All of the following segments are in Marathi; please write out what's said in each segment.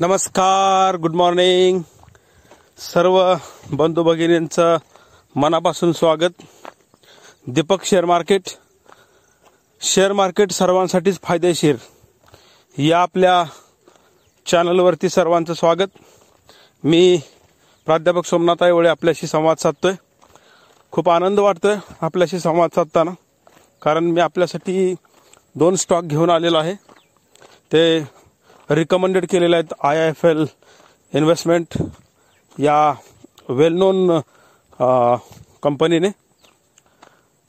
नमस्कार गुड मॉर्निंग सर्व बंधू भगिनींचं मनापासून स्वागत. Deepak share market share market सर्वांसाठीच फायदेशीर. या आपल्या चॅनलवरती सर्वांचं स्वागत. मी प्राध्यापक सोमनाथ आयवळे आपल्याशी संवाद साधतोय. खूप आनंद वाटतोय आपल्याशी संवाद साधताना कारण मी आपल्यासाठी दोन स्टॉक घेऊन आलेलो आहे. ते रिकमेंडेड केलेल्या आहेत I I F L investment या वेल नोन कंपनीने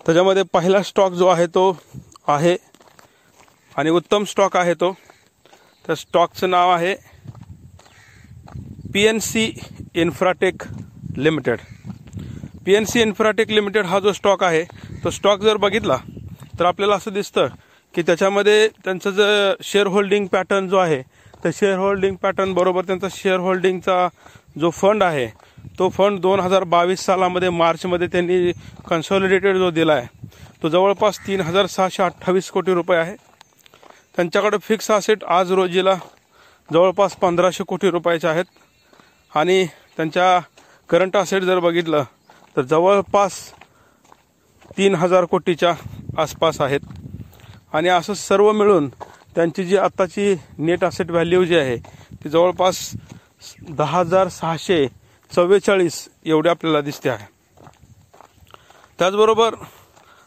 त्याच्यामध्ये पहिला स्टॉक जो आहे तो आहे आणि उत्तम स्टॉक आहे तो. त्या स्टॉकचं नाव आहे P N C Infratech Limited P N C Infratech Limited हा जो स्टॉक आहे तो स्टॉक जर बघितला तर आपल्याला असं दिसतं की त्याच्यामध्ये त्यांचं जर शेअर होल्डिंग पॅटर्न जो आहे तर शेअर होल्डिंग पॅटर्न बरोबर त्यांचा शेअर होल्डिंगचा जो फंड आहे तो फंड दोन हजार बावीस सालामध्ये मार्चमध्ये त्यांनी कन्सॉलिडेटेड जो दिला आहे तो जवळपास तीन हजार सहाशे अठ्ठावीस कोटी रुपये आहे. त्यांच्याकडे फिक्स असेट आज रोजीला जवळपास पंधराशे कोटी रुपयाचे आहेत. आणि त्यांच्या करंट असेट जर बघितलं तर जवळपास तीन हजार कोटीच्या आसपास आहेत. आणि असं सर्व मिळून त्यांची जी आत्ताची नेट असेट व्हॅल्यू जी आहे ती जवळपास दहा हजार सहाशे चव्वेचाळीस एवढी आपल्याला दिसते आहे. त्याचबरोबर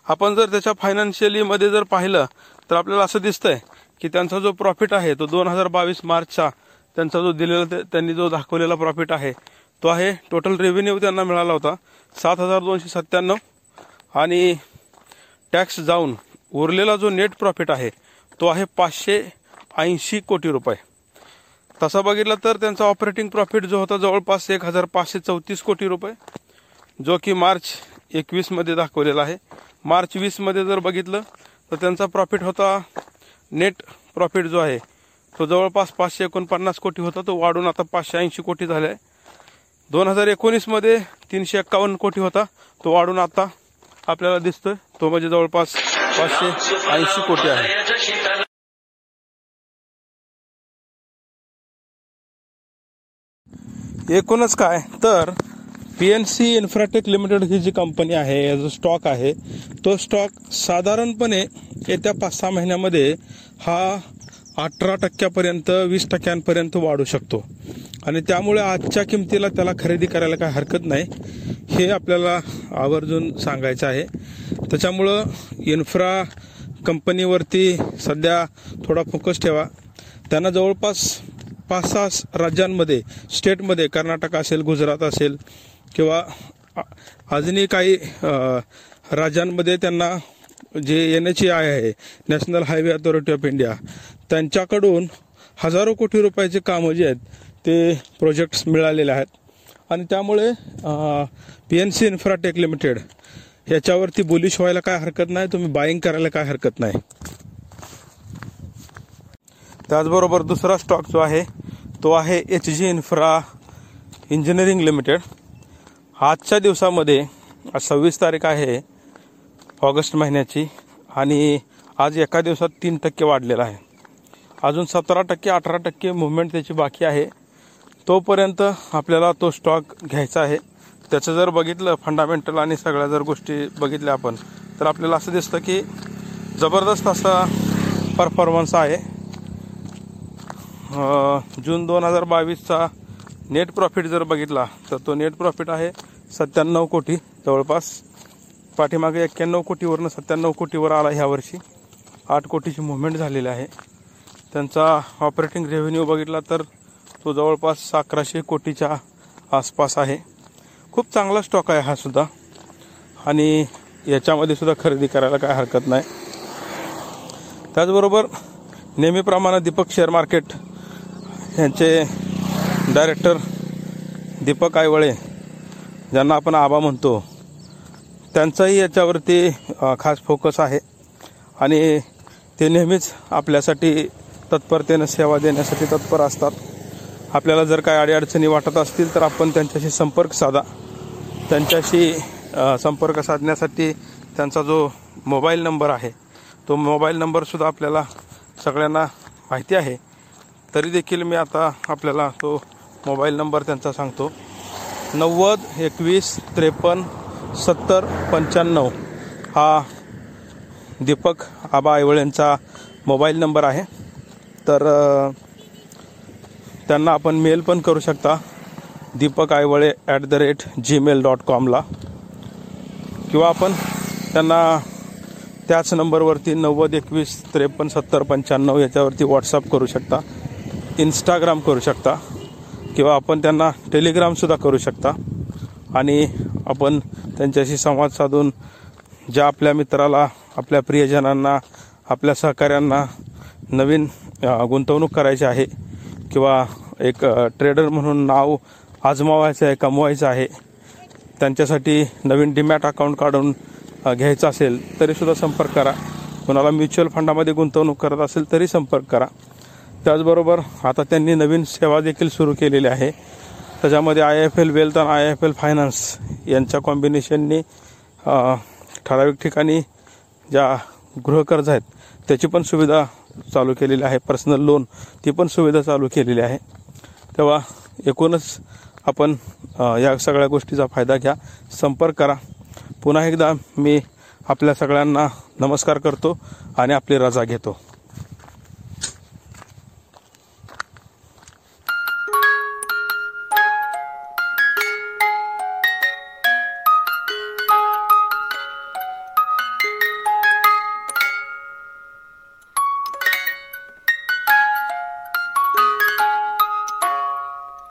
आपण जर त्याच्या फायनान्शियलीमध्ये जर पाहिलं तर आपल्याला असं दिसतंय की त्यांचा जो प्रॉफिट आहे तो दोन हजार बावीस मार्चचा त्यांचा जो दिलेला त्यांनी जो दाखवलेला प्रॉफिट आहे तो आहे टोटल रेव्हेन्यू त्यांना मिळाला होता सात हजार दोनशे सत्त्याण्णव आणि टॅक्स जाऊन उरलेला जो नेट प्रॉफिट आहे तो आहे पाचशे ऐंशी कोटी रुपये. तसा बघितला तर त्यांचा ऑपरेटिंग प्रॉफिट जो होता जवळपास एक हजार पाचशे चौतीस कोटी रुपये जो की मार्च एकवीसमध्ये दाखवलेला आहे. मार्च वीसमध्ये जर बघितलं तर त्यांचा प्रॉफिट होता नेट प्रॉफिट जो आहे तो जवळपास पाचशे एकोणपन्नास कोटी होता तो वाढून आता पाचशे ऐंशी कोटी झाला आहे दोन हजार एकोणीसमध्ये तीनशे एक्कावन्न कोटी होता तो वाढून आता आपल्याला दिसतोय. तो म्हणजे जवळपास पाचशे ऐंशी कोटी आहे. एकूणच काय? तर P N C Infratech Limited ही जी कंपनी आहे जो स्टॉक आहे तो स्टॉक साधारणपणे येत्या पाच सहा महिन्यामध्ये हा अठरा टक्क्यापर्यंत वीस टक्क्यांपर्यंत वाढू शकतो. आणि त्यामुळे आजच्या किमतीला त्याला खरेदी करायला काही हरकत नाही हे आपल्याला आवर्जून सांगायचं आहे. त्याच्यामुळं इन्फ्रा कंपनीवरती सध्या थोडा फोकस ठेवा. त्यांना जवळपास पाच सहा राज्यांमध्ये स्टेटमध्ये कर्नाटक असेल गुजरात असेल किंवा अजूनही काही राज्यांमध्ये त्यांना जे एन एच आय आहे national highway authority of India त्यांच्याकडून हजारो कोटी रुपयाचे कामं जे आहेत ते प्रोजेक्ट्स मिळालेले आहेत. आणि त्यामुळे P N C Infratech Limited याच्यावरती बोलिश व्हायला काय हरकत नाही तुम्ही बाईंग करायला काय हरकत नाही. त्याचबरोबर दुसरा स्टॉक जो आहे तो आहे H G Infra Engineering Limited आजच्या दिवसामध्ये आज सव्वीस तारीख आहे ऑगस्ट महिन्याची आणि आज एका दिवसात तीन टक्के वाढलेला आहे. अजून सतरा टक्के अठरा टक्के मुवमेंट त्याची बाकी आहे. तोपर्यंत आपल्याला तो स्टॉक घ्यायचा आहे. त्याचं जर बघितलं फंडामेंटल आणि सगळ्या जर गोष्टी बघितल्या आपण तर आपल्याला असं दिसतं की जबरदस्त असा परफॉर्मन्स आहे. जून दोन हजार बावीसचा नेट प्रॉफिट जर बघितला तर तो नेट प्रॉफिट आहे सत्त्याण्णव कोटी जवळपास. पाठीमागे एक्क्याण्णव कोटीवरनं सत्त्याण्णव कोटीवर आला ह्यावर्षी आठ कोटीची मुवमेंट झालेली आहे. त्यांचा ऑपरेटिंग रेव्हेन्यू बघितला तर तो जवळपास अकराशे कोटीच्या आसपास आहे. खूप चांगला स्टॉक आहे हा सुद्धा. आणि याच्यामध्ये सुद्धा खरेदी करायला काय हरकत नाही. त्याचबरोबर नेहमीप्रमाणे दीपक शेअर मार्केट यांचे डायरेक्टर दीपक आयवळे ज्यांना आपण आबा म्हणतो त्यांचाही याच्यावरती खास फोकस आहे. आणि ते नेहमीच आपल्यासाठी तत्परतेनं सेवा देण्यासाठी तत्पर असतात. आपल्याला जर काय अडीअडचणी वाटत असतील तर आपण त्यांच्याशी संपर्क साधा. त्यांच्याशी संपर्क साधण्यासाठी त्यांचा जो मोबाईल नंबर आहे तो मोबाईल नंबरसुद्धा आपल्याला सगळ्यांना माहिती आहे. तरी देखील मी आता आपल्याला तो मोबाईल नंबर त्यांचा सांगतो. नव्वद एकवीस त्रेपन्न सत्तर पंच्याण्णव हा दीपक आबा आयवळेंचा मोबाईल नंबर आहे. तर त्यांना आपण मेल पण करू शकता. Deepak Aiwale at the rate Gmail dot कॉमला किंवा आपण त्यांना त्याच नंबरवरती नव्वद एकवीस त्रेपन्न सत्तर पंच्याण्णव याच्यावरती व्हॉट्सअप करू शकता. इंस्टाग्राम करू शकता. किंवा आपण त्यांना टेलिग्रामसुद्धा करू शकता. आणि आपण त्यांच्याशी संवाद साधून ज्या आपल्या मित्राला आपल्या प्रियजनांना आपल्या सहकाऱ्यांना नवीन गुंतवणूक करायची आहे किंवा एक ट्रेडर म्हणून नाव आजमावायचं आहे कमवायचं आहे त्यांच्यासाठी नवीन डीमॅट अकाउंट काढून घ्यायचं असेल तरीसुद्धा संपर्क करा. कोणाला म्युच्युअल फंडामध्ये गुंतवणूक करत असेल तरी संपर्क करा. त्याचबरोबर आता त्यांनी नवीन सेवा देखील सुरू केलेली आहे. त्याच्यामध्ये आय एफ एल वेल्थ आणि आय एफ एल फायनान्स यांच्या कॉम्बिनेशननी ठराविक ठिकाणी ज्या गृहकर्ज आहेत. त्याची पण सुविधा चालू केलेली आहे. पर्सनल लोन ती पण सुविधा चालू केलेली आहे. तेव्हा एकूणच आपण या सगळ्या गोष्टीचा फायदा घ्या. संपर्क करा. पुन्हा एकदा मी आपल्या सगळ्यांना नमस्कार करतो आणि आपली रजा घेतो.